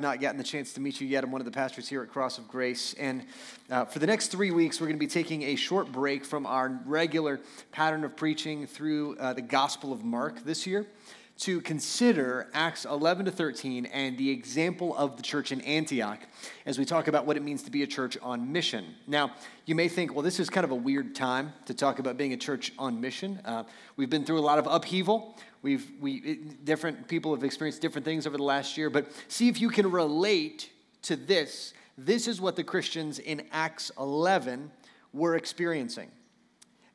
not gotten the chance to meet you yet. I'm one of the pastors here at Cross of Grace. And uh, for the next three weeks, we're going to be taking a short break from our regular pattern of preaching through uh, the Gospel of Mark this year to consider Acts 11 to 13 and the example of the church in Antioch as we talk about what it means to be a church on mission. Now, you may think, well, this is kind of a weird time to talk about being a church on mission. Uh, we've been through a lot of upheaval. We've we it, different people have experienced different things over the last year, but see if you can relate to this. This is what the Christians in Acts 11 were experiencing.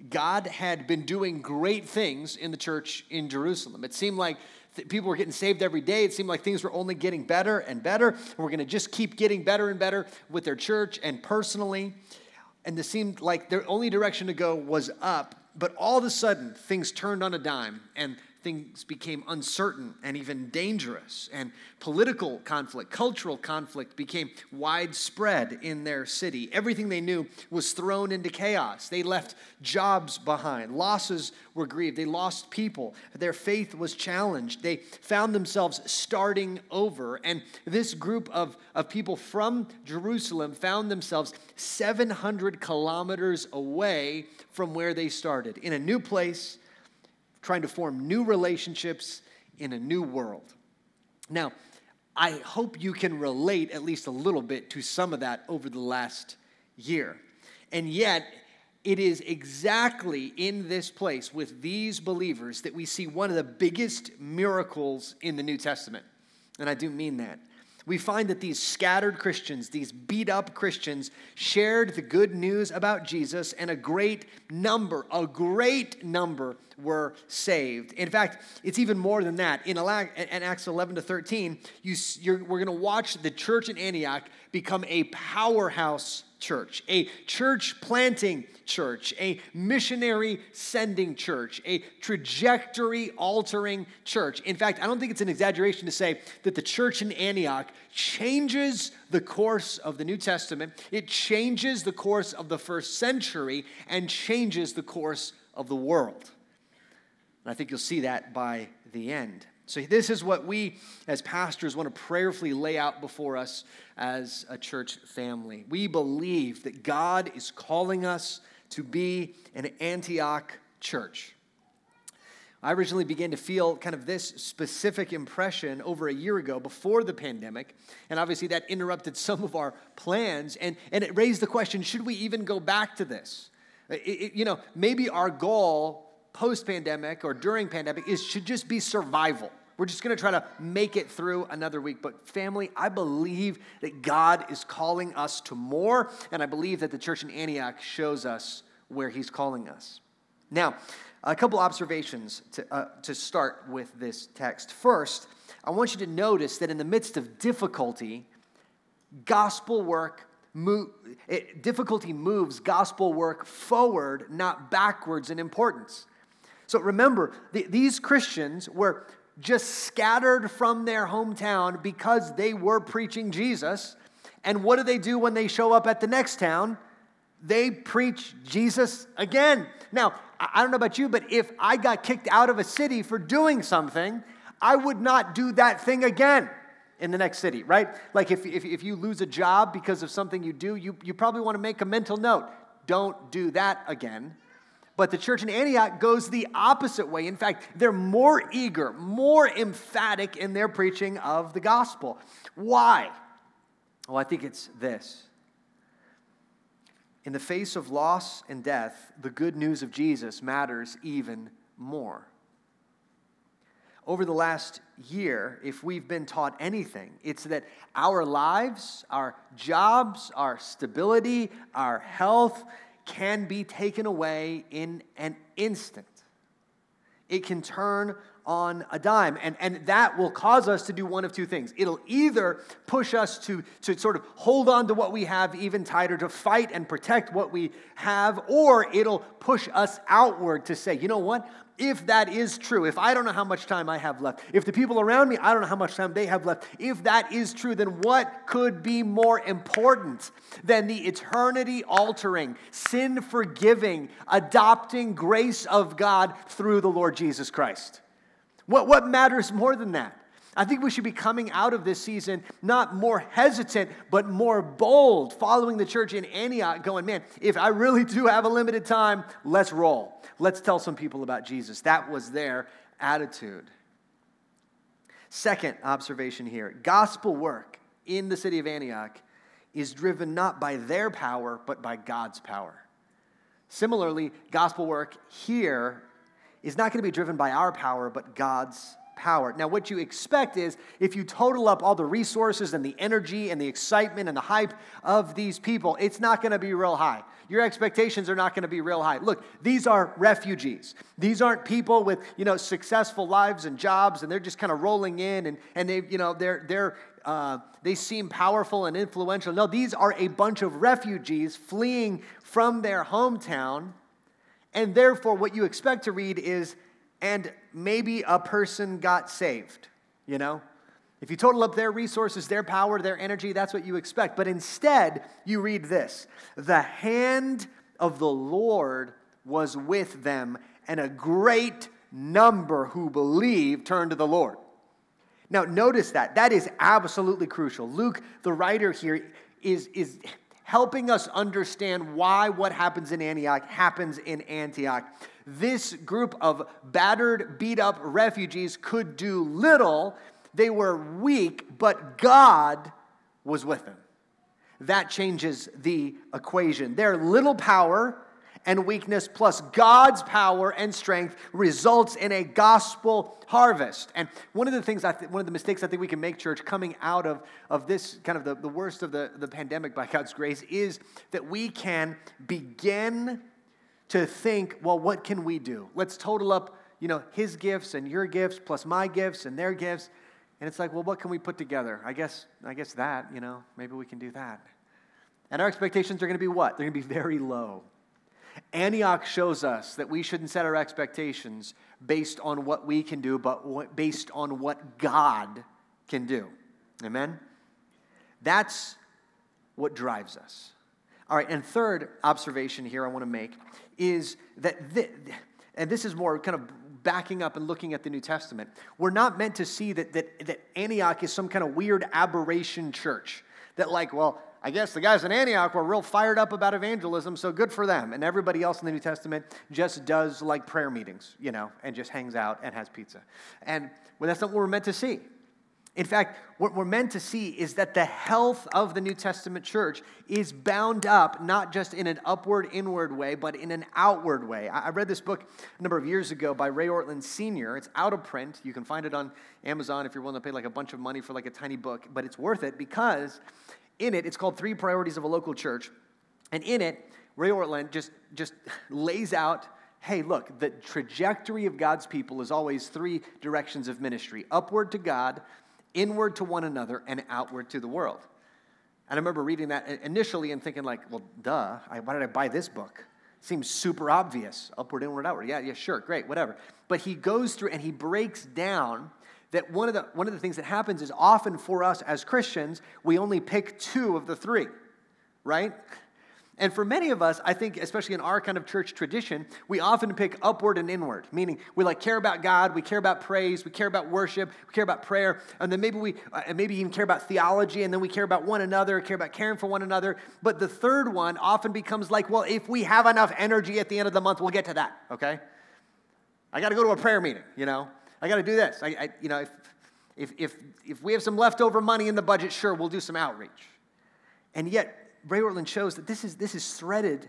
God had been doing great things in the church in Jerusalem. It seemed like th- people were getting saved every day. It seemed like things were only getting better and better. And we're going to just keep getting better and better with their church and personally. And it seemed like their only direction to go was up. But all of a sudden, things turned on a dime and things became uncertain and even dangerous, and political conflict, cultural conflict became widespread in their city. Everything they knew was thrown into chaos. They left jobs behind, losses were grieved, they lost people, their faith was challenged, they found themselves starting over. And this group of, of people from Jerusalem found themselves 700 kilometers away from where they started, in a new place trying to form new relationships in a new world. Now, I hope you can relate at least a little bit to some of that over the last year. And yet, it is exactly in this place with these believers that we see one of the biggest miracles in the New Testament. And I do mean that we find that these scattered Christians, these beat up Christians, shared the good news about Jesus, and a great number, a great number were saved. In fact, it's even more than that. In Acts 11 to 13, you, we're going to watch the church in Antioch become a powerhouse church, a church planting church, a missionary sending church, a trajectory altering church. In fact, I don't think it's an exaggeration to say that the church in Antioch changes the course of the New Testament, it changes the course of the first century, and changes the course of the world. And I think you'll see that by the end. So, this is what we as pastors want to prayerfully lay out before us as a church family. We believe that God is calling us to be an Antioch church. I originally began to feel kind of this specific impression over a year ago before the pandemic. And obviously, that interrupted some of our plans. And, and it raised the question should we even go back to this? It, it, you know, maybe our goal post pandemic or during pandemic is should just be survival. We're just going to try to make it through another week. But, family, I believe that God is calling us to more, and I believe that the church in Antioch shows us where He's calling us. Now, a couple observations to, uh, to start with this text. First, I want you to notice that in the midst of difficulty, gospel work move, it, difficulty moves gospel work forward, not backwards in importance. So remember, the, these Christians were just scattered from their hometown because they were preaching Jesus. And what do they do when they show up at the next town? They preach Jesus again. Now, I don't know about you, but if I got kicked out of a city for doing something, I would not do that thing again in the next city, right? Like if, if, if you lose a job because of something you do, you, you probably want to make a mental note. Don't do that again. But the church in Antioch goes the opposite way. In fact, they're more eager, more emphatic in their preaching of the gospel. Why? Well, I think it's this. In the face of loss and death, the good news of Jesus matters even more. Over the last year, if we've been taught anything, it's that our lives, our jobs, our stability, our health, can be taken away in an instant. It can turn on a dime. And, and that will cause us to do one of two things. It'll either push us to, to sort of hold on to what we have even tighter, to fight and protect what we have, or it'll push us outward to say, you know what? If that is true, if I don't know how much time I have left, if the people around me, I don't know how much time they have left, if that is true, then what could be more important than the eternity altering, sin forgiving, adopting grace of God through the Lord Jesus Christ? What, what matters more than that? I think we should be coming out of this season not more hesitant, but more bold, following the church in Antioch, going, man, if I really do have a limited time, let's roll. Let's tell some people about Jesus. That was their attitude. Second observation here gospel work in the city of Antioch is driven not by their power, but by God's power. Similarly, gospel work here is not going to be driven by our power, but God's power. Now, what you expect is if you total up all the resources and the energy and the excitement and the hype of these people, it's not going to be real high. Your expectations are not going to be real high. Look, these are refugees. These aren't people with, you know, successful lives and jobs and they're just kind of rolling in and, and they, you know, they're, they're, uh, they seem powerful and influential. No, these are a bunch of refugees fleeing from their hometown. And therefore, what you expect to read is and maybe a person got saved, you know? If you total up their resources, their power, their energy, that's what you expect. But instead, you read this The hand of the Lord was with them, and a great number who believed turned to the Lord. Now, notice that. That is absolutely crucial. Luke, the writer here, is, is helping us understand why what happens in Antioch happens in Antioch this group of battered, beat up refugees could do little. They were weak, but God was with them. That changes the equation. Their little power and weakness plus God's power and strength results in a gospel harvest. And one of the things, I th- one of the mistakes I think we can make, church, coming out of, of this kind of the, the worst of the, the pandemic by God's grace, is that we can begin to think, well, what can we do? Let's total up, you know, his gifts and your gifts plus my gifts and their gifts. And it's like, well, what can we put together? I guess, I guess that, you know, maybe we can do that. And our expectations are going to be what? They're going to be very low. Antioch shows us that we shouldn't set our expectations based on what we can do, but based on what God can do. Amen? That's what drives us. All right, and third observation here I want to make is that, this, and this is more kind of backing up and looking at the New Testament, we're not meant to see that, that, that Antioch is some kind of weird aberration church. That, like, well, I guess the guys in Antioch were real fired up about evangelism, so good for them. And everybody else in the New Testament just does like prayer meetings, you know, and just hangs out and has pizza. And well, that's not what we're meant to see. In fact, what we're meant to see is that the health of the New Testament church is bound up not just in an upward, inward way, but in an outward way. I read this book a number of years ago by Ray Ortlund Sr. It's out of print. You can find it on Amazon if you're willing to pay like a bunch of money for like a tiny book, but it's worth it because in it, it's called Three Priorities of a Local Church. And in it, Ray Ortlund just, just lays out hey, look, the trajectory of God's people is always three directions of ministry upward to God, inward to one another and outward to the world. And I remember reading that initially and thinking, like, well, duh, I, why did I buy this book? Seems super obvious. Upward, inward, outward. Yeah, yeah, sure, great, whatever. But he goes through and he breaks down that one of the, one of the things that happens is often for us as Christians, we only pick two of the three, right? And for many of us, I think, especially in our kind of church tradition, we often pick upward and inward, meaning we like care about God, we care about praise, we care about worship, we care about prayer, and then maybe we uh, maybe even care about theology, and then we care about one another, care about caring for one another. But the third one often becomes like, well, if we have enough energy at the end of the month, we'll get to that. Okay? I got to go to a prayer meeting. You know, I got to do this. I, I, you know, if if if if we have some leftover money in the budget, sure, we'll do some outreach. And yet Ray Ortlund shows that this is, this is threaded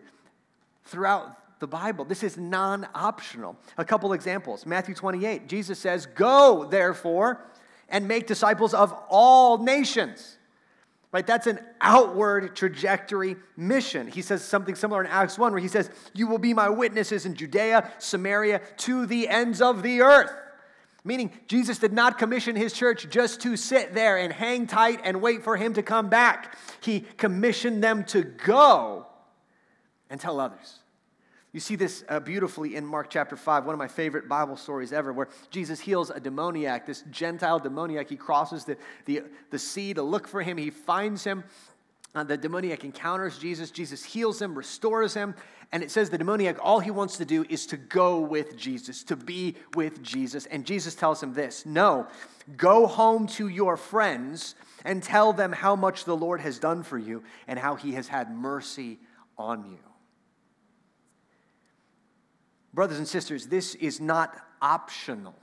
throughout the Bible. This is non optional. A couple examples Matthew 28, Jesus says, Go, therefore, and make disciples of all nations. Right? That's an outward trajectory mission. He says something similar in Acts 1, where he says, You will be my witnesses in Judea, Samaria, to the ends of the earth. Meaning, Jesus did not commission his church just to sit there and hang tight and wait for him to come back. He commissioned them to go and tell others. You see this uh, beautifully in Mark chapter 5, one of my favorite Bible stories ever, where Jesus heals a demoniac, this Gentile demoniac. He crosses the, the, the sea to look for him. He finds him uh, the demoniac encounters Jesus. Jesus heals him, restores him. And it says the demoniac, all he wants to do is to go with Jesus, to be with Jesus. And Jesus tells him this No, go home to your friends and tell them how much the Lord has done for you and how he has had mercy on you. Brothers and sisters, this is not optional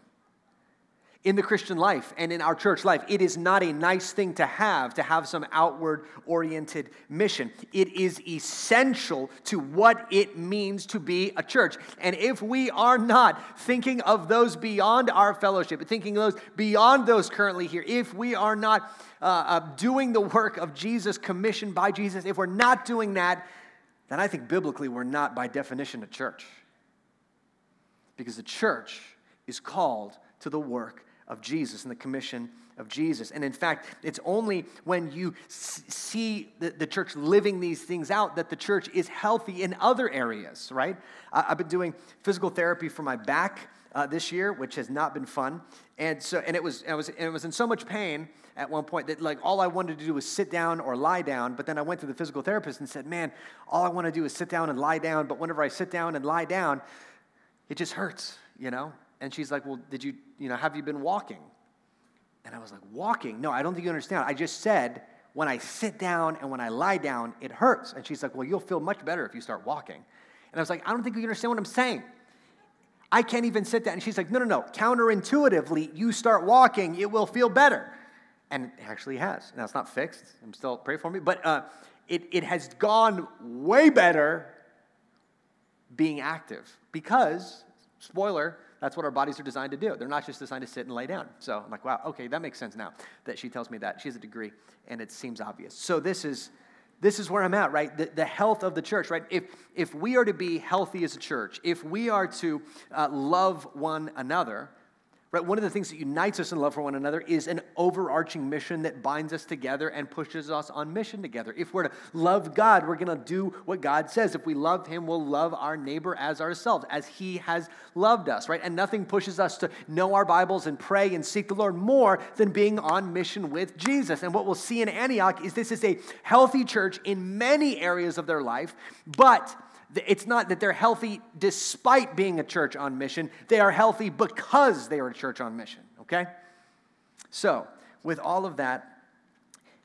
in the Christian life and in our church life. It is not a nice thing to have, to have some outward oriented mission. It is essential to what it means to be a church. And if we are not thinking of those beyond our fellowship, thinking of those beyond those currently here, if we are not uh, uh, doing the work of Jesus, commissioned by Jesus, if we're not doing that, then I think biblically we're not by definition a church. Because the church is called to the work of Jesus and the commission of Jesus. And in fact, it's only when you see the, the, church living these things out that the church is healthy in other areas, right? I, have been doing physical therapy for my back uh, this year, which has not been fun. And so, and it was, I was, and it was in so much pain at one point that like all I wanted to do was sit down or lie down. But then I went to the physical therapist and said, man, all I want to do is sit down and lie down. But whenever I sit down and lie down, it just hurts, you know? And she's like, Well, did you, you know, have you been walking? And I was like, Walking? No, I don't think you understand. I just said, when I sit down and when I lie down, it hurts. And she's like, Well, you'll feel much better if you start walking. And I was like, I don't think you understand what I'm saying. I can't even sit down. And she's like, No, no, no. Counterintuitively, you start walking, it will feel better. And it actually has. Now, it's not fixed. I'm still, pray for me. But uh, it, it has gone way better being active because, spoiler, that's what our bodies are designed to do. They're not just designed to sit and lay down. So I'm like, wow, okay, that makes sense now that she tells me that. She has a degree, and it seems obvious. So this is this is where I'm at, right? The, the health of the church, right? If if we are to be healthy as a church, if we are to uh, love one another, Right? One of the things that unites us in love for one another is an overarching mission that binds us together and pushes us on mission together. If we're to love God, we're going to do what God says. If we love Him, we'll love our neighbor as ourselves, as He has loved us, right? And nothing pushes us to know our Bibles and pray and seek the Lord more than being on mission with Jesus. And what we'll see in Antioch is this is a healthy church in many areas of their life, but it's not that they're healthy despite being a church on mission. They are healthy because they are a church on mission, okay? So, with all of that,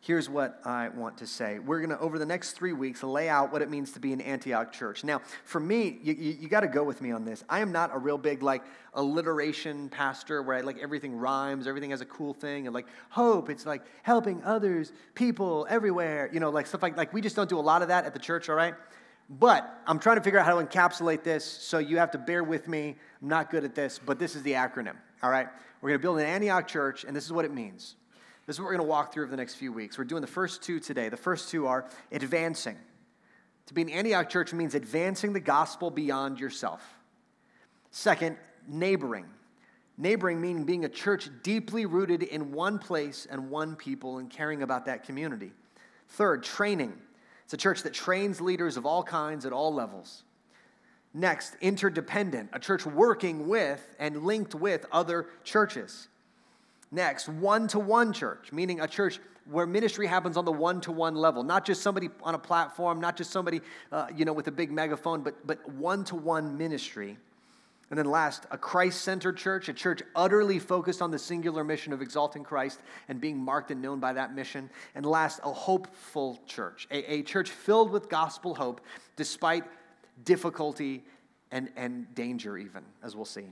here's what I want to say. We're going to, over the next three weeks, lay out what it means to be an Antioch church. Now, for me, you, you, you got to go with me on this. I am not a real big, like, alliteration pastor where I, like everything rhymes, everything has a cool thing, and like hope, it's like helping others, people everywhere, you know, like stuff like, like we just don't do a lot of that at the church, all right? But I'm trying to figure out how to encapsulate this, so you have to bear with me. I'm not good at this, but this is the acronym, all right? We're going to build an Antioch church, and this is what it means. This is what we're going to walk through over the next few weeks. We're doing the first two today. The first two are advancing. To be an Antioch church means advancing the gospel beyond yourself. Second, neighboring. Neighboring meaning being a church deeply rooted in one place and one people and caring about that community. Third, training it's a church that trains leaders of all kinds at all levels. Next, interdependent, a church working with and linked with other churches. Next, one to one church, meaning a church where ministry happens on the one to one level, not just somebody on a platform, not just somebody uh, you know, with a big megaphone, but, one to one ministry. And then last, a Christ centered church, a church utterly focused on the singular mission of exalting Christ and being marked and known by that mission. And last, a hopeful church, a, a church filled with gospel hope despite difficulty and, and danger, even, as we'll see.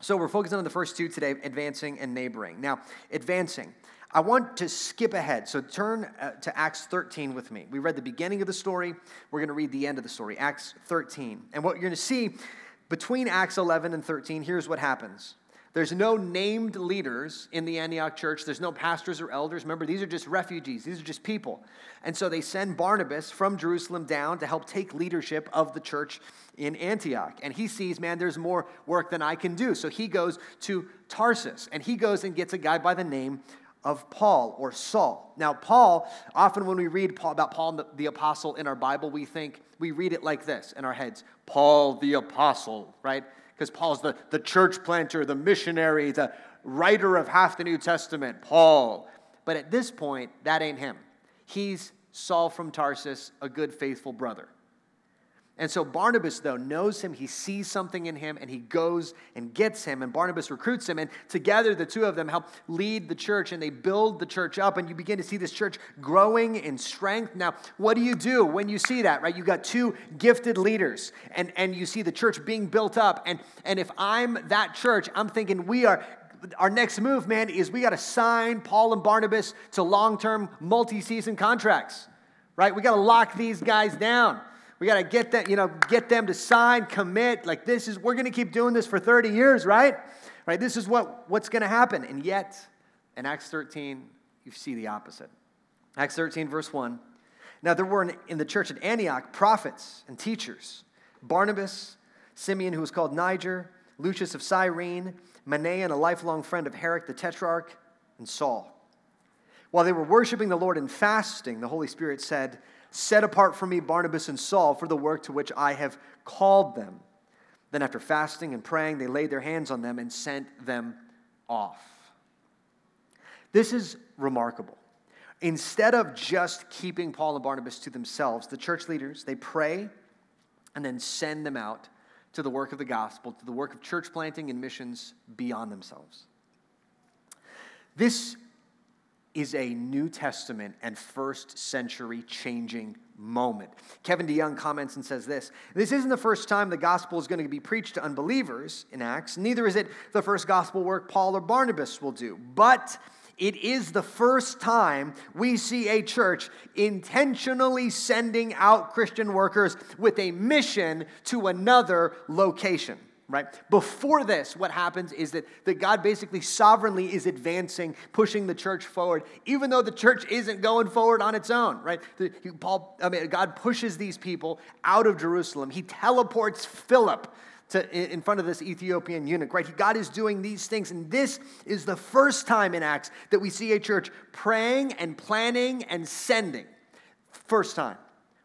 So we're focusing on the first two today advancing and neighboring. Now, advancing. I want to skip ahead. So turn uh, to Acts 13 with me. We read the beginning of the story. We're going to read the end of the story, Acts 13. And what you're going to see between Acts 11 and 13, here's what happens. There's no named leaders in the Antioch church. There's no pastors or elders. Remember, these are just refugees, these are just people. And so they send Barnabas from Jerusalem down to help take leadership of the church in Antioch. And he sees, man, there's more work than I can do. So he goes to Tarsus and he goes and gets a guy by the name of Paul or Saul. Now, Paul, often when we read Paul, about Paul the, the apostle in our Bible, we think, we read it like this in our heads Paul the apostle, right? Because Paul's the, the church planter, the missionary, the writer of half the New Testament, Paul. But at this point, that ain't him. He's Saul from Tarsus, a good, faithful brother. And so Barnabas, though, knows him, he sees something in him, and he goes and gets him. And Barnabas recruits him, and together the two of them help lead the church, and they build the church up, and you begin to see this church growing in strength. Now, what do you do when you see that, right? You got two gifted leaders, and, and you see the church being built up. And, and if I'm that church, I'm thinking we are our next move, man, is we got to sign Paul and Barnabas to long term, multi season contracts, right? We got to lock these guys down. We got to get them, you know, get them to sign, commit. Like this is, we're going to keep doing this for 30 years, right? Right? This is what, what's going to happen. And yet, in Acts 13, you see the opposite. Acts 13, verse 1. Now, there were in, in the church at Antioch prophets and teachers Barnabas, Simeon, who was called Niger, Lucius of Cyrene, Manaen, a lifelong friend of Herod the Tetrarch, and Saul. While they were worshiping the Lord and fasting, the Holy Spirit said, Set apart for me Barnabas and Saul for the work to which I have called them. Then, after fasting and praying, they laid their hands on them and sent them off. This is remarkable. Instead of just keeping Paul and Barnabas to themselves, the church leaders, they pray and then send them out to the work of the gospel, to the work of church planting and missions beyond themselves. This is a New Testament and first century changing moment. Kevin DeYoung comments and says this This isn't the first time the gospel is going to be preached to unbelievers in Acts, neither is it the first gospel work Paul or Barnabas will do, but it is the first time we see a church intentionally sending out Christian workers with a mission to another location right? Before this, what happens is that, that God basically sovereignly is advancing, pushing the church forward, even though the church isn't going forward on its own, right? The, Paul, I mean, God pushes these people out of Jerusalem. He teleports Philip to, in front of this Ethiopian eunuch, right? God is doing these things. And this is the first time in Acts that we see a church praying and planning and sending. First time.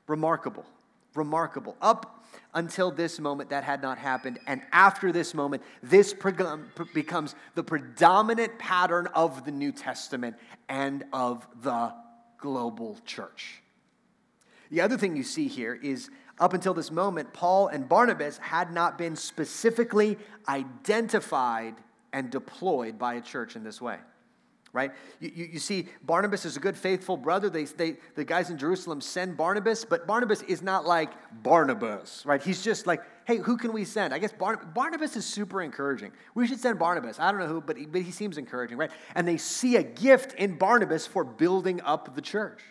Remarkable. Remarkable. Up until this moment, that had not happened. And after this moment, this becomes the predominant pattern of the New Testament and of the global church. The other thing you see here is up until this moment, Paul and Barnabas had not been specifically identified and deployed by a church in this way right? You, you, you, see, Barnabas is a good, faithful brother. They, they, the guys in Jerusalem send Barnabas, but Barnabas is not like Barnabas, right? He's just like, hey, who can we send? I guess Barnabas, Barnabas is super encouraging. We should send Barnabas. I don't know who, but he, but he seems encouraging, right? And they see a gift in Barnabas for building up the church.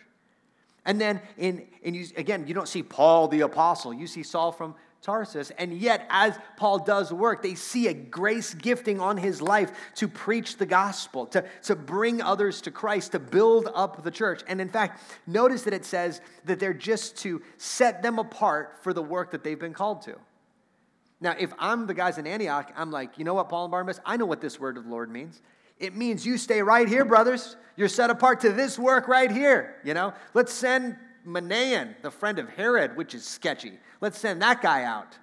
And then, in, in you, again, you don't see Paul the apostle. You see Saul from Tarsus. And yet, as Paul does work, they see a grace gifting on his life to preach the gospel, to, to bring others to Christ, to build up the church. And in fact, notice that it says that they're just to set them apart for the work that they've been called to. Now, if I'm the guys in Antioch, I'm like, you know what, Paul and Barnabas? I know what this word of the Lord means. It means you stay right here, brothers. You're set apart to this work right here. You know, let's send Manaen, the friend of Herod, which is sketchy. Let's send that guy out,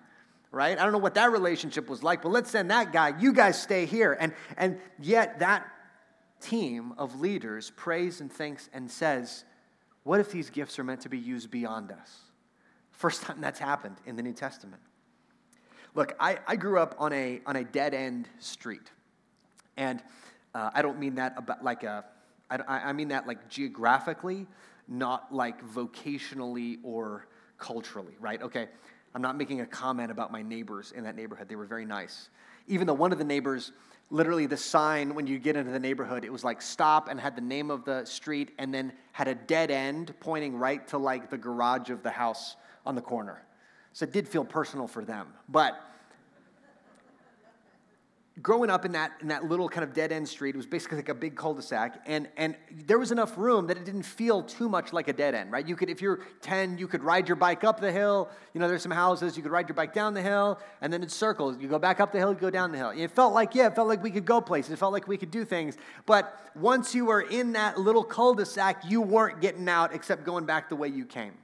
right? I don't know what that relationship was like, but let's send that guy. You guys stay here. And, and yet, that team of leaders prays and thinks and says, What if these gifts are meant to be used beyond us? First time that's happened in the New Testament. Look, I, I grew up on a, on a dead end street. And uh, I don't mean that about like a, I, I mean that like geographically not like vocationally or culturally, right? Okay, I'm not making a comment about my neighbors in that neighborhood. They were very nice. Even though one of the neighbors, literally the sign when you get into the neighborhood, it was like stop and had the name of the street and then had a dead end pointing right to like the garage of the house on the corner. So it did feel personal for them. But growing up in that, in that little kind of dead end street, it was basically like a big cul-de-sac, and, and there was enough room that it didn't feel too much like a dead end, right? You could, if you're 10, you could ride your bike up the hill. You know, there's some houses, you could ride your bike down the hill, and then it circles. You go back up the hill, you go down the hill. It felt like, yeah, it felt like we could go places. It felt like we could do things. But once you were in that little cul-de-sac, you weren't getting out except going back the way you came.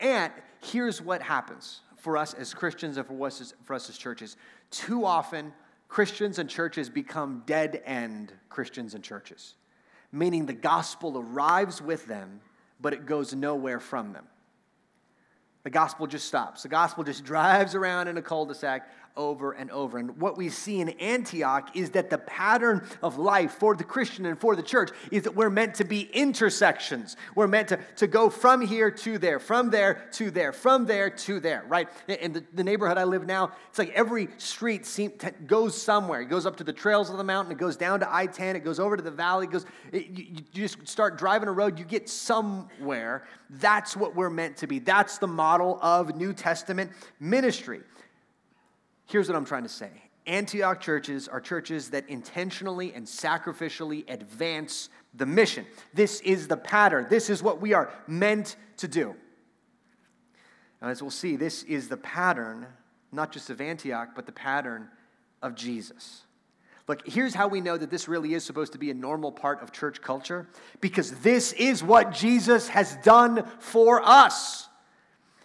And here's what happens for us as Christians and for us as, for us as churches. Too often, Christians and churches become dead end Christians and churches, meaning the gospel arrives with them, but it goes nowhere from them. The gospel just stops. The gospel just drives around in a cul de sac over and over. And what we see in Antioch is that the pattern of life for the Christian and for the church is that we're meant to be intersections. We're meant to, to go from here to there, from there to there, from there to there, right? In the, the neighborhood I live now, it's like every street seem, t- goes somewhere. It goes up to the trails of the mountain, it goes down to I 10, it goes over to the valley, it goes, it, you, you just start driving a road, you get somewhere. That's what we're meant to be. That's the model of New Testament ministry. Here's what I'm trying to say Antioch churches are churches that intentionally and sacrificially advance the mission. This is the pattern, this is what we are meant to do. And as we'll see, this is the pattern, not just of Antioch, but the pattern of Jesus. Look, here's how we know that this really is supposed to be a normal part of church culture because this is what Jesus has done for us.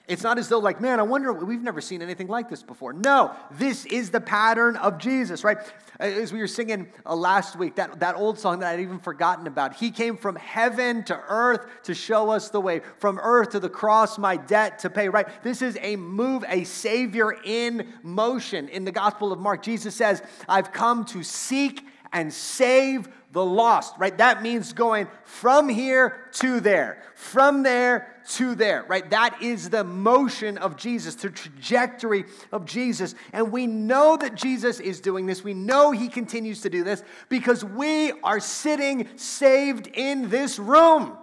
It's not as though, like, man, I wonder, we've never seen anything like this before. No, this is the pattern of Jesus, right? As we were singing uh, last week, that, that old song that I'd even forgotten about. He came from heaven to earth to show us the way, from earth to the cross, my debt to pay, right? This is a move, a Savior in motion. In the Gospel of Mark, Jesus says, I've come to seek and save the lost, right? That means going from here to there, from there to there, right? That is the motion of Jesus, the trajectory of Jesus. And we know that Jesus is doing this. We know he continues to do this because we are sitting saved in this room.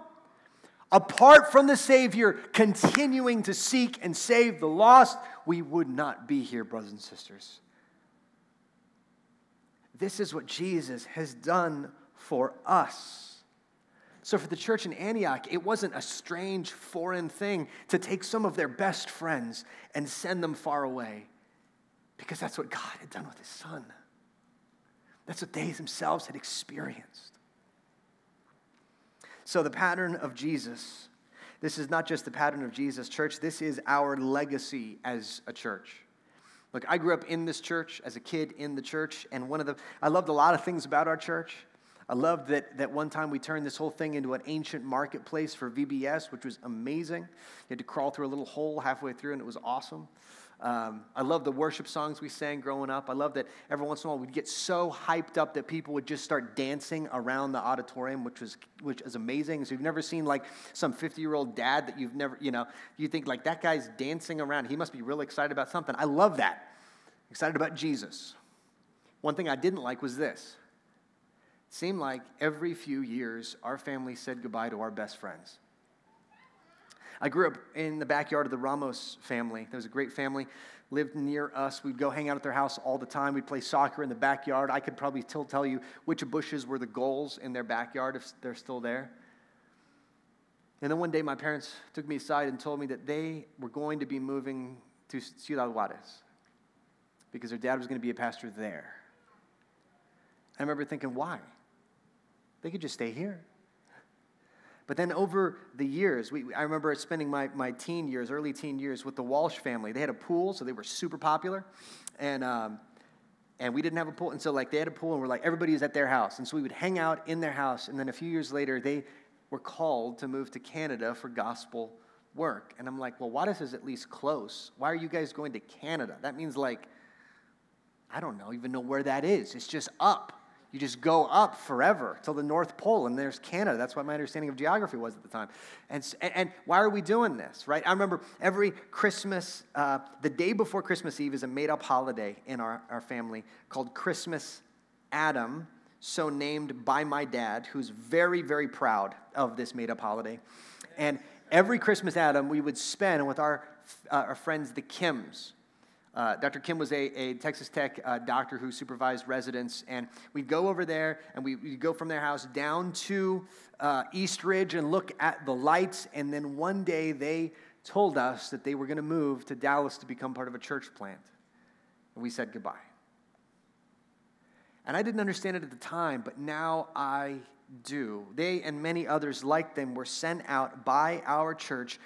Apart from the Savior continuing to seek and save the lost, we would not be here, brothers and sisters. This is what Jesus has done for us. So, for the church in Antioch, it wasn't a strange foreign thing to take some of their best friends and send them far away because that's what God had done with his son. That's what they themselves had experienced. So, the pattern of Jesus, this is not just the pattern of Jesus, church, this is our legacy as a church. Look, I grew up in this church as a kid in the church, and one of the, I loved a lot of things about our church. I loved that, that one time we turned this whole thing into an ancient marketplace for VBS, which was amazing. You had to crawl through a little hole halfway through, and it was awesome. Um, I love the worship songs we sang growing up. I love that every once in a while we'd get so hyped up that people would just start dancing around the auditorium, which was which is amazing. So you've never seen like some 50 year old dad that you've never, you know, you think like that guy's dancing around. He must be really excited about something. I love that. Excited about Jesus. One thing I didn't like was this. It seemed like every few years our family said goodbye to our best friends. I grew up in the backyard of the Ramos family. There was a great family, lived near us. We'd go hang out at their house all the time. We'd play soccer in the backyard. I could probably still tell you which bushes were the goals in their backyard if they're still there. And then one day my parents took me aside and told me that they were going to be moving to Ciudad Juarez because their dad was going to be a pastor there. I remember thinking, why? They could just stay here. But then over the years, we, I remember spending my, my teen years, early teen years, with the Walsh family. They had a pool, so they were super popular. And, um, and we didn't have a pool. And so, like, they had a pool, and we're like, everybody was at their house. And so we would hang out in their house. And then a few years later, they were called to move to Canada for gospel work. And I'm like, well, Juarez is at least close. Why are you guys going to Canada? That means, like, I don't know, even know where that is. It's just up. You just go up forever till the North Pole, and there's Canada. That's what my understanding of geography was at the time. And, and why are we doing this, right? I remember every Christmas, uh, the day before Christmas Eve is a made up holiday in our, our family called Christmas Adam, so named by my dad, who's very, very proud of this made up holiday. And every Christmas Adam we would spend with our, uh, our friends, the Kims. Uh, Dr. Kim was a, a Texas Tech uh, doctor who supervised residents, and we'd go over there and we, would go from their house down to uh, East Ridge and look at the lights. And then one day they told us that they were going to move to Dallas to become part of a church plant. And we said goodbye. And I didn't understand it at the time, but now I do. They and many others like them were sent out by our church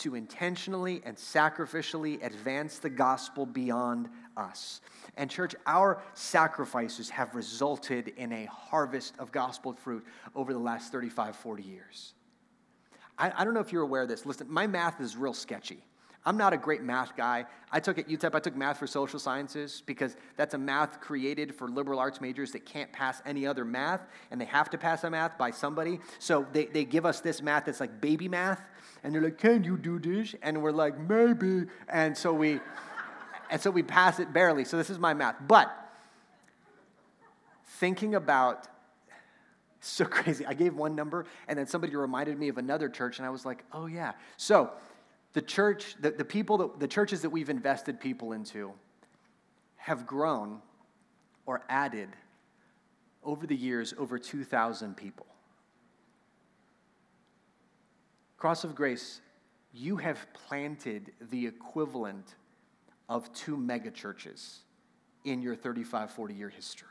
to intentionally and sacrificially advance the gospel beyond us. And, church, our sacrifices have resulted in a harvest of gospel fruit over the last 35, 40 years. I, I don't know if you're aware of this. Listen, my math is real sketchy. I'm not a great math guy. I took at UTEP, I took math for social sciences because that's a math created for liberal arts majors that can't pass any other math, and they have to pass a math by somebody. So they, they give us this math that's like baby math, and they're like, Can you do this? And we're like, Maybe. And so we and so we pass it barely. So this is my math. But thinking about so crazy. I gave one number, and then somebody reminded me of another church, and I was like, oh, yeah. So the church, the, the people, that, the churches that we've invested people into have grown or added over the years over 2,000 people. Cross of Grace, you have planted the equivalent of two megachurches in your 35, 40 year history.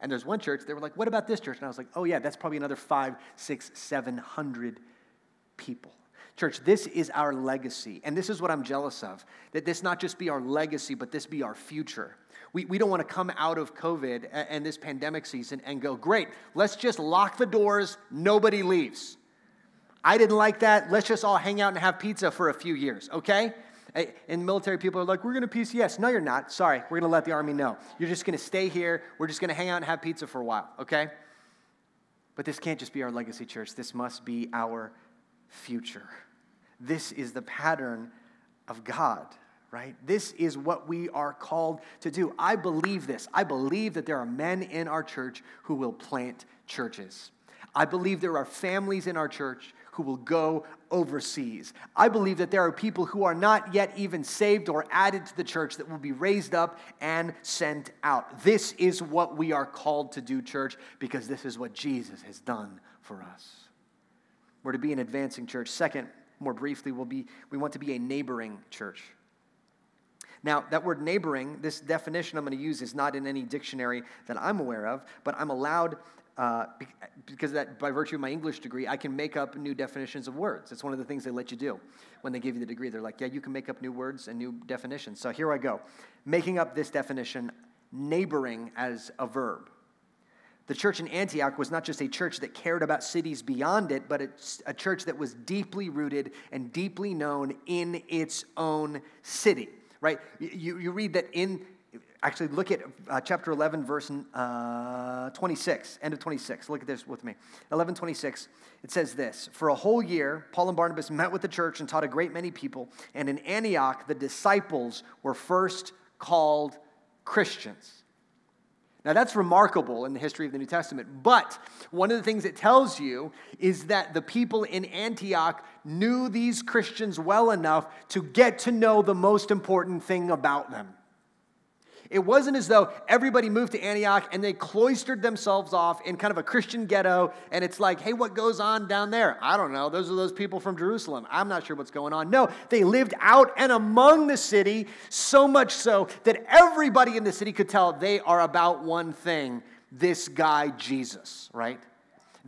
And there's one church, they were like, what about this church? And I was like, oh, yeah, that's probably another five, six, seven hundred people. Church, this is our legacy. And this is what I'm jealous of that this not just be our legacy, but this be our future. We, we don't want to come out of COVID and this pandemic season and go, great, let's just lock the doors, nobody leaves. I didn't like that. Let's just all hang out and have pizza for a few years, okay? In military, people are like, we're going to PCS. No, you're not. Sorry, we're going to let the Army know. You're just going to stay here. We're just going to hang out and have pizza for a while, okay? But this can't just be our legacy church. This must be our future. This is the pattern of God, right? This is what we are called to do. I believe this. I believe that there are men in our church who will plant churches. I believe there are families in our church who will go overseas. I believe that there are people who are not yet even saved or added to the church that will be raised up and sent out. This is what we are called to do, church, because this is what Jesus has done for us. We're to be an advancing church. Second, more briefly, we'll be, we want to be a neighboring church. Now, that word neighboring, this definition I'm going to use is not in any dictionary that I'm aware of, but I'm allowed uh, because that by virtue of my English degree, I can make up new definitions of words. It's one of the things they let you do when they give you the degree. They're like, yeah, you can make up new words and new definitions. So here I go, making up this definition, neighboring as a verb. The church in Antioch was not just a church that cared about cities beyond it, but it's a church that was deeply rooted and deeply known in its own city, right? You, you read that in actually look at uh, chapter 11 verse uh, 26 end of 26 look at this with me. 11 26 it says this for a whole year paul and barnabas met with the church and taught a great many people and in antioch the disciples were first called christians now, that's remarkable in the history of the New Testament. But one of the things it tells you is that the people in Antioch knew these Christians well enough to get to know the most important thing about them. It wasn't as though everybody moved to Antioch and they cloistered themselves off in kind of a Christian ghetto, and it's like, hey, what goes on down there? I don't know. Those are those people from Jerusalem. I'm not sure what's going on. No, they lived out and among the city, so much so that everybody in the city could tell they are about one thing this guy, Jesus, right?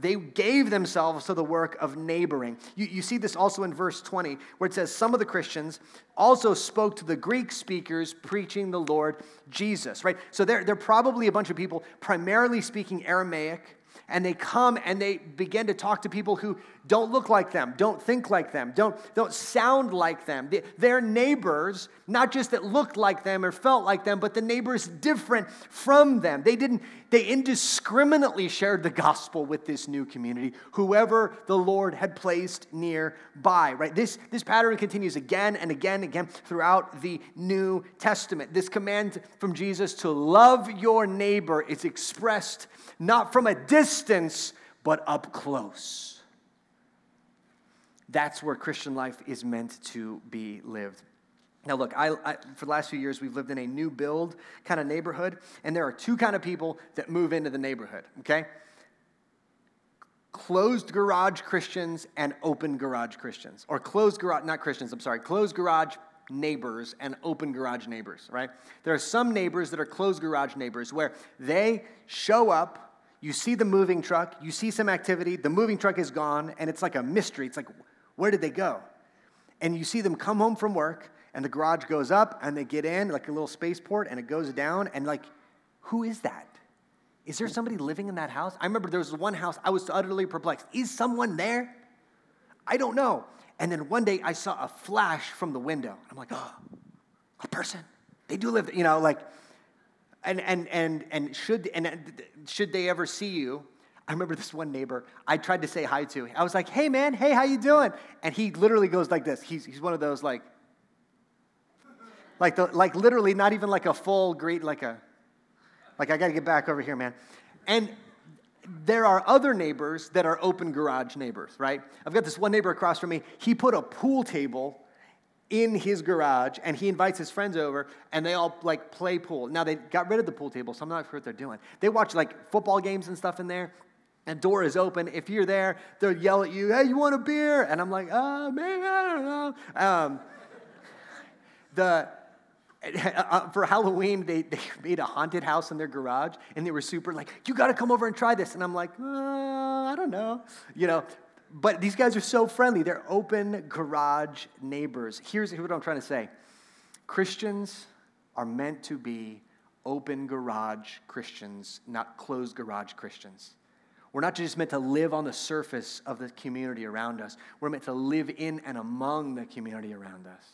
They gave themselves to the work of neighboring. You, you see this also in verse 20, where it says, Some of the Christians also spoke to the Greek speakers preaching the Lord Jesus, right? So they're, they're probably a bunch of people primarily speaking Aramaic and they come and they begin to talk to people who don't look like them, don't think like them, don't, don't sound like them. They're neighbors, not just that looked like them or felt like them, but the neighbors different from them. They didn't, they indiscriminately shared the gospel with this new community, whoever the Lord had placed nearby, right? This, this pattern continues again and again and again throughout the New Testament. This command from Jesus to love your neighbor is expressed not from a distance, but up close. That's where Christian life is meant to be lived. Now, look, I, I, for the last few years, we've lived in a new build kind of neighborhood, and there are two kind of people that move into the neighborhood, okay? Closed garage Christians and open garage Christians. Or closed garage, not Christians, I'm sorry, closed garage neighbors and open garage neighbors, right? There are some neighbors that are closed garage neighbors where they show up you see the moving truck, you see some activity, the moving truck is gone, and it's like a mystery. It's like, where did they go? And you see them come home from work, and the garage goes up, and they get in, like a little spaceport, and it goes down, and like, who is that? Is there somebody living in that house? I remember there was one house, I was utterly perplexed. Is someone there? I don't know. And then one day I saw a flash from the window. I'm like, oh, a person. They do live, you know, like, and and and and should and uh, should they ever see you? I remember this one neighbor I tried to say hi to. I was like, "Hey man, hey, how you doing?" And he literally goes like this. He's he's one of those like like the like literally not even like a full greet like a like I got to get back over here, man. And there are other neighbors that are open garage neighbors, right? I've got this one neighbor across from me. He put a pool table in his garage and he invites his friends over and they all like play pool. Now they got rid of the pool table, so I'm not sure what they're doing. They watch like football games and stuff in there. And door is open. If you're there, they'll yell at you, "Hey, you want a beer?" And I'm like, "Oh, maybe I don't know." Um, the uh, for Halloween, they, they made a haunted house in their garage, and they were super like, "You got to come over and try this." And I'm like, uh, "I don't know," you know but these guys are so friendly. They're open garage neighbors. Here's what I'm trying to say Christians are meant to be open garage Christians, not closed garage Christians. We're not just meant to live on the surface of the community around us, we're meant to live in and among the community around us.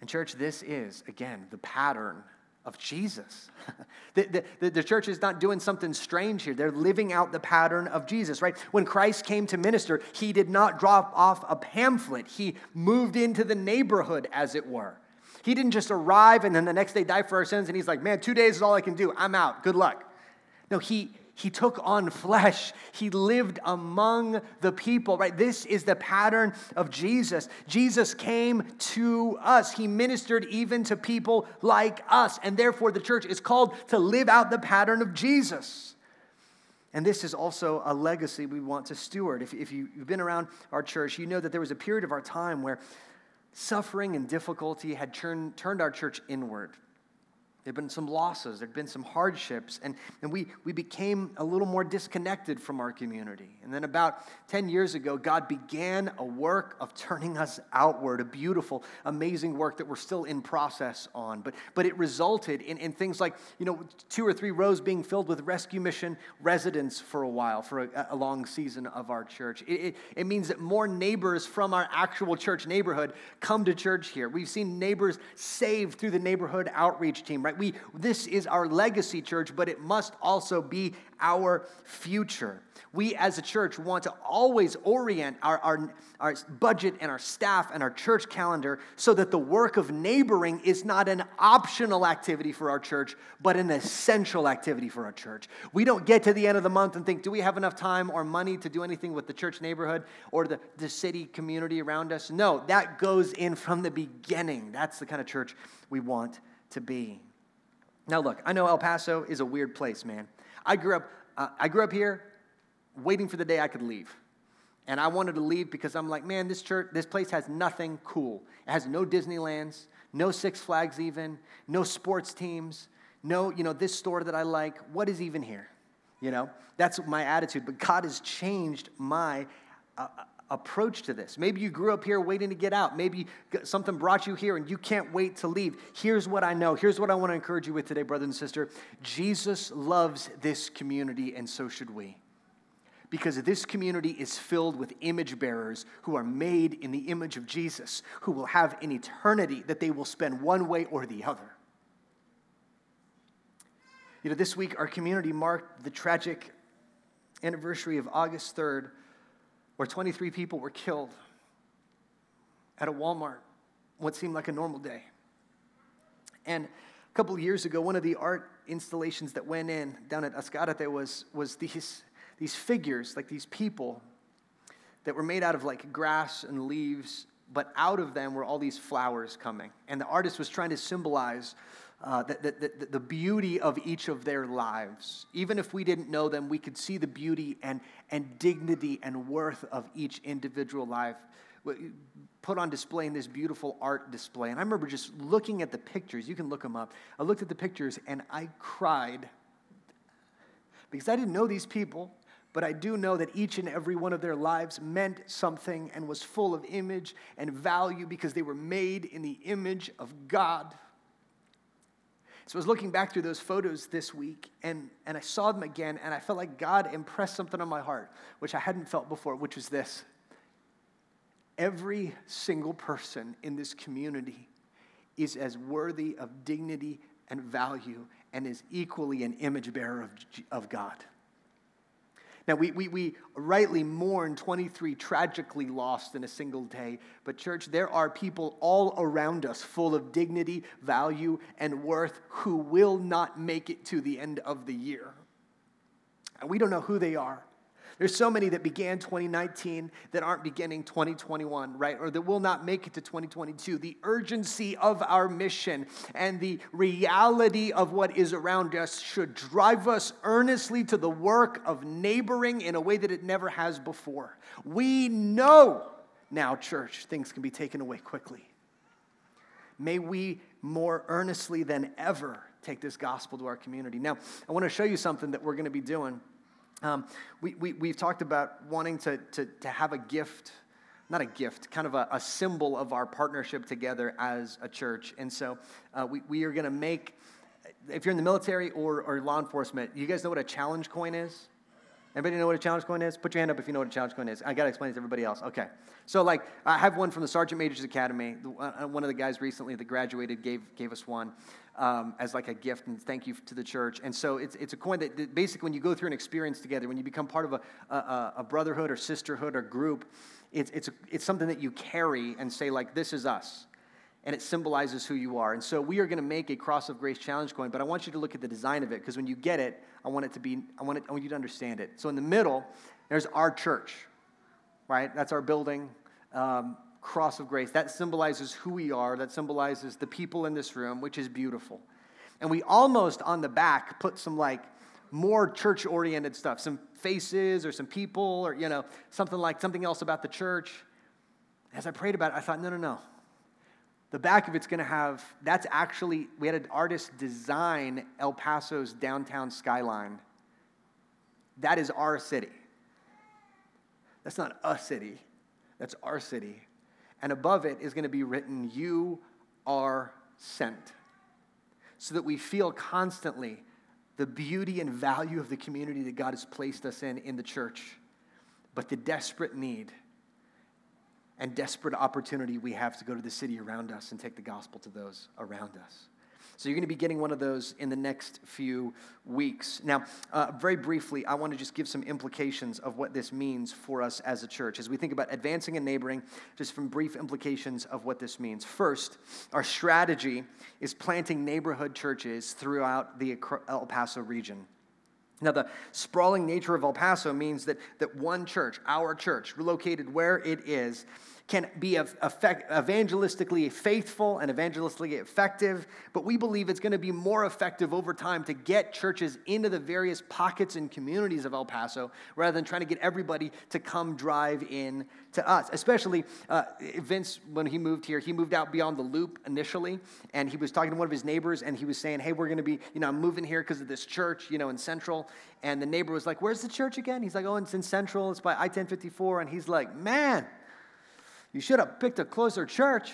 And, church, this is, again, the pattern of Jesus. the, the, the, church is not doing something strange here. They're living out the pattern of Jesus, right? When Christ came to minister, he did not drop off a pamphlet, he moved into the neighborhood, as it were. He didn't just arrive and then the next day die for our sins, and he's like, man, two days is all I can do. I'm out. Good luck. No, he, he took on flesh. He lived among the people, right? This is the pattern of Jesus. Jesus came to us. He ministered even to people like us. And therefore, the church is called to live out the pattern of Jesus. And this is also a legacy we want to steward. If, if you've been around our church, you know that there was a period of our time where suffering and difficulty had turned, turned our church inward. There had been some losses, there had been some hardships, and, and we, we became a little more disconnected from our community. And then about 10 years ago, God began a work of turning us outward, a beautiful, amazing work that we're still in process on. But, but it resulted in, in things like, you know, two or three rows being filled with rescue mission residents for a while, for a, a long season of our church. It, it, it means that more neighbors from our actual church neighborhood come to church here. We've seen neighbors saved through the neighborhood outreach team, right? Right? We, this is our legacy church, but it must also be our future. We as a church want to always orient our, our, our budget and our staff and our church calendar so that the work of neighboring is not an optional activity for our church, but an essential activity for our church. We don't get to the end of the month and think, do we have enough time or money to do anything with the church neighborhood or the, the city community around us? No, that goes in from the beginning. That's the kind of church we want to be. Now, look, I know El Paso is a weird place, man. I grew up, uh, I grew up here waiting for the day I could leave. And I wanted to leave because I'm like, man, this church, this place has nothing cool. It has no Disneylands, no Six Flags even, no sports teams, no, you know, this store that I like. What is even here? You know, that's my attitude. But God has changed my uh, approach to this. Maybe you grew up here waiting to get out. Maybe something brought you here and you can't wait to leave. Here's what I know. Here's what I want to encourage you with today, brother and sister. Jesus loves this community, and so should we. Because this community is filled with image bearers who are made in the image of Jesus, who will have an eternity that they will spend one way or the other. You know, this week our community marked the tragic anniversary of August 3rd, where 23 people were killed at a Walmart, what seemed like a normal day. And a couple years ago, one of the art installations that went in down at Ascarate was, was these, these figures, like these people that were made out of like grass and leaves, but out of them were all these flowers coming. And the artist was trying to symbolize uh, the, the, the, the, beauty of each of their lives. Even if we didn't know them, we could see the beauty and, and dignity and worth of each individual life put on display in this beautiful art display. And I remember just looking at the pictures. You can look them up. I looked at the pictures and I cried because I didn't know these people. But I do know that each and every one of their lives meant something and was full of image and value because they were made in the image of God. So I was looking back through those photos this week and, and I saw them again and I felt like God impressed something on my heart, which I hadn't felt before, which was this. Every single person in this community is as worthy of dignity and value and is equally an image bearer of, of God. Now, we, we, we rightly mourn 23 tragically lost in a single day, but, church, there are people all around us full of dignity, value, and worth who will not make it to the end of the year. And we don't know who they are. There's so many that began 2019 that aren't beginning 2021, right? Or that will not make it to 2022. The urgency of our mission and the reality of what is around us should drive us earnestly to the work of neighboring in a way that it never has before. We know now, church, things can be taken away quickly. May we more earnestly than ever take this gospel to our community. Now, I want to show you something that we're going to be doing. Um, we, we, we've talked about wanting to, to, to have a gift, not a gift, kind of a, a symbol of our partnership together as a church. And so uh, we, we are going to make, if you're in the military or, or law enforcement, you guys know what a challenge coin is? Anybody know what a challenge coin is? Put your hand up if you know what a challenge coin is. I got to explain it to everybody else. Okay. So, like, I have one from the Sergeant Major's Academy. Uh, one of the guys recently that graduated gave, gave us one um, as like a gift and thank you to the church. And so it's, it's a coin that, that basically, when you go through an experience together, when you become part of a, a, a brotherhood or sisterhood or group, it's, it's, a, it's something that you carry and say, like, this is us. And it symbolizes who you are. And so we are going to make a Cross of Grace challenge coin, but I want you to look at the design of it because when you get it, I want it to be, I want, it, I want you to understand it. So in the middle, there's our church, right? That's our building. Um, cross of grace. That symbolizes who we are, that symbolizes the people in this room, which is beautiful. And we almost on the back put some like more church oriented stuff, some faces or some people or, you know, something like something else about the church. As I prayed about it, I thought, no, no, no. The back of it's going to have, that's actually, we had an artist design El Paso's downtown skyline. That is our city. That's not a city, that's our city and above it is going to be written, You are sent. So that we feel constantly the beauty and value of the community that God has placed us in in the church, but the desperate need and desperate opportunity we have to go to the city around us and take the gospel to those around us. So you're going to be getting one of those in the next few weeks. Now, uh, very briefly, I want to just give some implications of what this means for us as a church. As we think about advancing and neighboring, just some brief implications of what this means. First, our strategy is planting neighborhood churches throughout the El Paso region. Now, the sprawling nature of El Paso means that, that one church, our church, located where it is, can be effect, evangelistically faithful and evangelistically effective, but we believe it's going to be more effective over time to get churches into the various pockets and communities of El Paso rather than trying to get everybody to come drive in to us. Especially uh, Vince, when he moved here, he moved out beyond the loop initially, and he was talking to one of his neighbors, and he was saying, Hey, we're going to be, you know, I'm moving here because of this church, you know, in Central. And the neighbor was like, Where's the church again? He's like, Oh, it's in Central, it's by I 1054. And he's like, Man, you should have picked a closer church,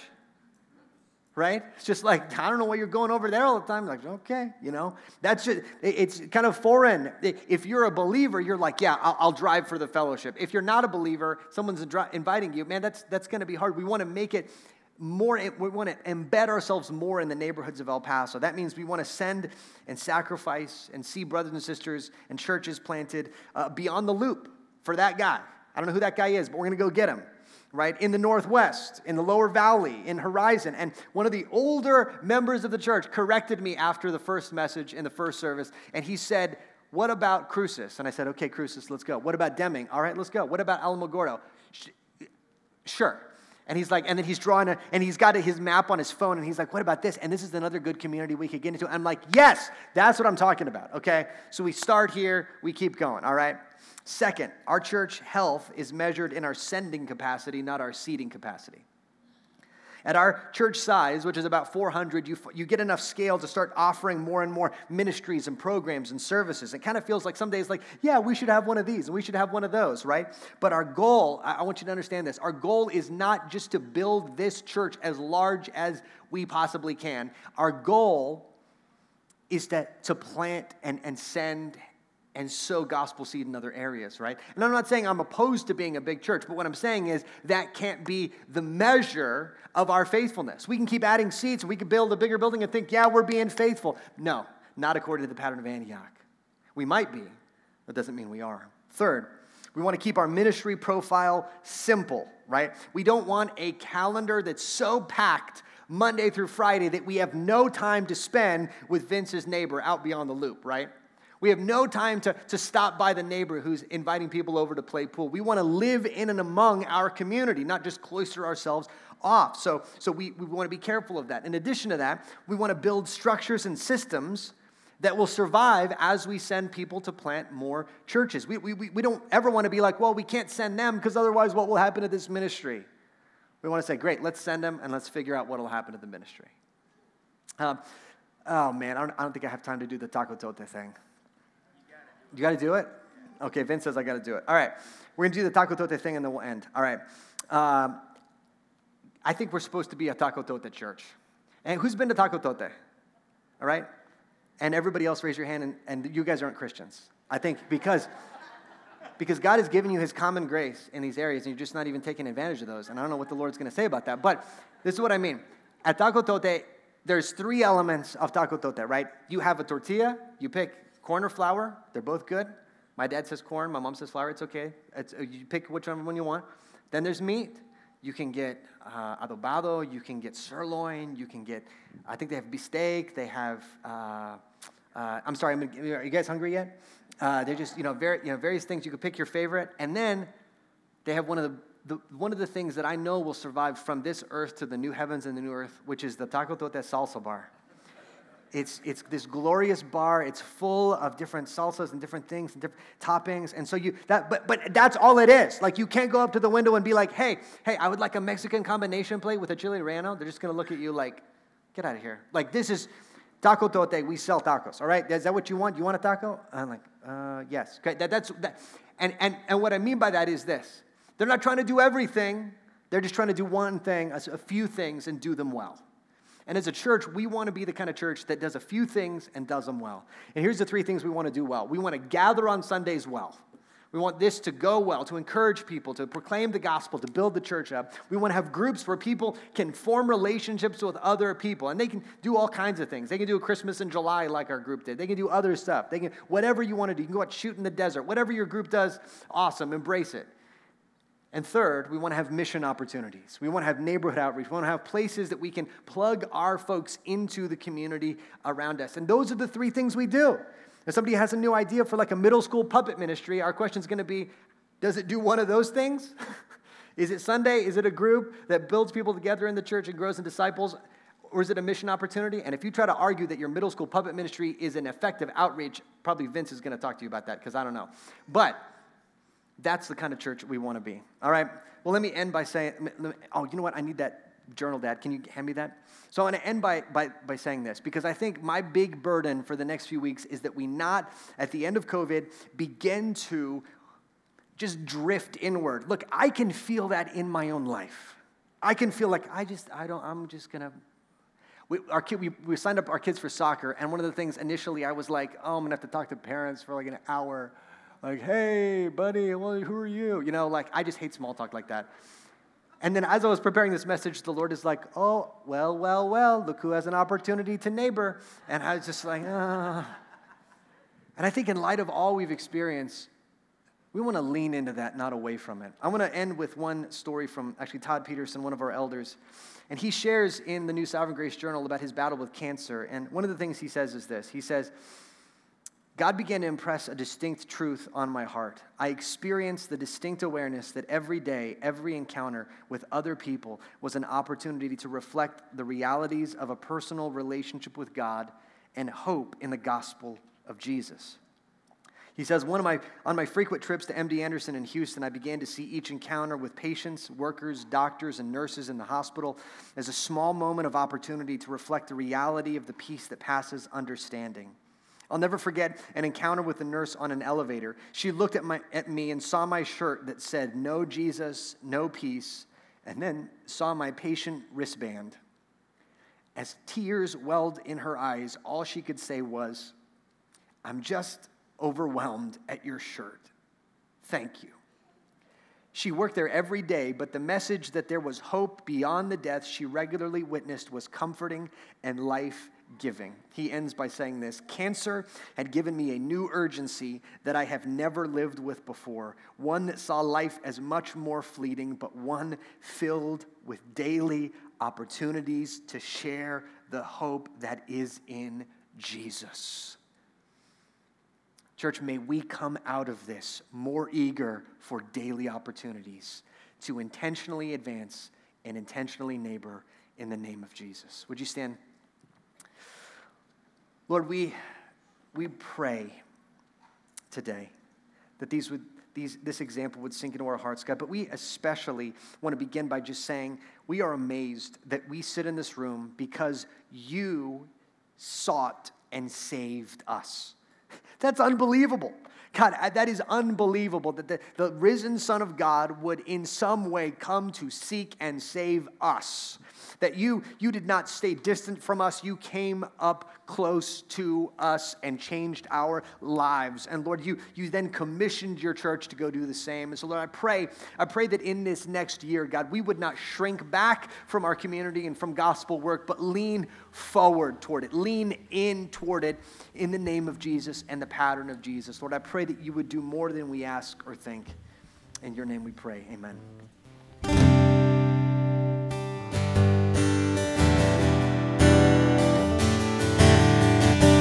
right? It's just like, I don't know why you're going over there all the time. Like, okay, you know, that's just, it's kind of foreign. If you're a believer, you're like, yeah, I'll, I'll drive for the fellowship. If you're not a believer, someone's inviting you, man, that's, that's going to be hard. We want to make it more, we want to embed ourselves more in the neighborhoods of El Paso. That means we want to send and sacrifice and see brothers and sisters and churches planted uh, beyond the loop for that guy. I don't know who that guy is, but we're going to go get him right? In the Northwest, in the Lower Valley, in Horizon. And one of the older members of the church corrected me after the first message in the first service, and he said, What about Cruces? And I said, Okay, Cruces, let's go. What about Deming? All right, let's go. What about Alamogordo? Sure. And he's like, and then he's drawing a, and he's got his map on his phone, and he's like, what about this? And this is another good community we could get into. I'm like, yes, that's what I'm talking about, okay? So we start here, we keep going, all right? Second, our church health is measured in our sending capacity, not our seating capacity. At our church size, which is about 400, you, you get enough scale to start offering more and more ministries and programs and services. It kind of feels like some days, like, yeah, we should have one of these and we should have one of those, right? But our goal, I want you to understand this, our goal is not just to build this church as large as we possibly can. Our goal is that to plant and, and send and sow gospel seed in other areas, right? And I'm not saying I'm opposed to being a big church, but what I'm saying is that can't be the measure of our faithfulness. We can keep adding seats and we can build a bigger building and think, yeah, we're being faithful. No, not according to the pattern of Antioch. We might be, that doesn't mean we are. Third, we want to keep our ministry profile simple, right? We don't want a calendar that's so packed Monday through Friday that we have no time to spend with Vince's neighbor out beyond the loop, right? We have no time to, to stop by the neighbor who's inviting people over to play pool. We want to live in and among our community, not just cloister ourselves off. So, so we, we want to be careful of that. In addition to that, we want to build structures and systems that will survive as we send people to plant more churches. We, we, we don't ever want to be like, well, we can't send them because otherwise, what will happen to this ministry? We want to say, great, let's send them and let's figure out what will happen to the ministry. Um, oh man, I don't, I don't, think I have time to do the taco tote thing. You got to do it? Okay, Vince says I got to do it. All right, we're going to do the taco tote thing and then we'll end. All right. Um, I think we're supposed to be a taco tote church. And who's been to taco tote? All right? And everybody else raise your hand and, and you guys aren't Christians. I think because because God has given you his common grace in these areas, and you're just not even taking advantage of those. And I don't know what the Lord's going to say about that. But this is what I mean. At Taco Tote, there's three elements of Taco Tote, right? You have a tortilla, you pick corn or flour, they're both good. My dad says corn, my mom says flour, it's okay. It's, uh, you pick whichever one you want. Then there's meat. You can get uh, adobado, you can get sirloin, you can get, I think they have beef they have, uh, uh, I'm sorry, I'm gonna, are you guys hungry yet? Uh, they're just, you know, very, you know, various things. You can pick your favorite. And then they have one of the, the, one of the things that I know will survive from this earth to the new heavens and the new earth, which is the Taco Tote salsa bar. It's, it's this glorious bar. It's full of different salsas and different things and different toppings. And so you, that, but, but that's all it is. Like you can't go up to the window and be like, hey, hey, I would like a Mexican combination plate with a chili relleno. They're just going to look at you like, get out of here. Like this is, Taco Tote, we sell tacos, all right? Is that what you want? You want a taco? I'm like, uh, yes. Okay, that, that's, that. And, and, and what I mean by that is this. They're not trying to do everything. They're just trying to do one thing, a few things, and do them well. And as a church, we want to be the kind of church that does a few things and does them well. And here's the three things we want to do well. We want to gather on Sundays well. We want this to go well, to encourage people, to proclaim the gospel, to build the church up. We want to have groups where people can form relationships with other people. And they can do all kinds of things. They can do a Christmas in July like our group did. They can do other stuff. They can, whatever you want to do. You can go out shoot in the desert. Whatever your group does, awesome. Embrace it. And third, we want to have mission opportunities. We want to have neighborhood outreach. We want to have places that we can plug our folks into the community around us. And those are the three things we do. If somebody has a new idea for like a middle school puppet ministry, our question is going to be does it do one of those things? is it Sunday? Is it a group that builds people together in the church and grows in disciples? Or is it a mission opportunity? And if you try to argue that your middle school puppet ministry is an effective outreach, probably Vince is going to talk to you about that because I don't know. But that's the kind of church we want to be. All right? Well, let me end by saying, oh, you know what? I need that journal, Dad. Can you hand me that? So I want to end by, by, by saying this because I think my big burden for the next few weeks is that we not, at the end of COVID, begin to just drift inward. Look, I can feel that in my own life. I can feel like I just, I don't, I'm just going to. We, our kid, we, we signed up our kids for soccer, and one of the things initially I was like, oh, I'm gonna have to talk to parents for like an hour. Like, hey, buddy, well, who are you? You know, like, I just hate small talk like that. And then as I was preparing this message, the Lord is like, oh, well, well, well, look who has an opportunity to neighbor. And I was just like, ah. And I think in light of all we've experienced, we want to lean into that, not away from it. I want to end with one story from actually Todd Peterson, one of our elders. And he shares in the New Sovereign Grace Journal about his battle with cancer. And one of the things he says is this He says, God began to impress a distinct truth on my heart. I experienced the distinct awareness that every day, every encounter with other people was an opportunity to reflect the realities of a personal relationship with God and hope in the gospel of Jesus. He says, One of my, on my frequent trips to MD Anderson in Houston, I began to see each encounter with patients, workers, doctors, and nurses in the hospital as a small moment of opportunity to reflect the reality of the peace that passes understanding. I'll never forget an encounter with a nurse on an elevator. She looked at, my, at me and saw my shirt that said, No Jesus, no peace, and then saw my patient wristband. as tears welled in her eyes, all she could say was, I'm just overwhelmed at your shirt. Thank you. She worked there every day, but the message that there was hope beyond the death she regularly witnessed was comforting and life giving. He ends by saying this Cancer had given me a new urgency that I have never lived with before, one that saw life as much more fleeting, but one filled with daily opportunities to share the hope that is in Jesus. Church, may we come out of this more eager for daily opportunities to intentionally advance and intentionally neighbor in the name of Jesus. Would you stand? Lord, we, we pray today that these would, these, this example would sink into our hearts, God. But we especially want to begin by just saying we are amazed that we sit in this room because you sought and saved us. That's unbelievable. God, that is unbelievable that the, the risen Son of God would in some way come to seek and save us that you, you did not stay distant from us. You came up close to us and changed our lives. And Lord, you, you then commissioned your church to go do the same. And so, Lord, I pray, I pray that in this next year, God, we would not shrink back from our community and from gospel work, but lean forward toward it, lean in toward it in the name of Jesus and the pattern of Jesus. Lord, I pray that you would do more than we ask or think. In your name we pray. Amen.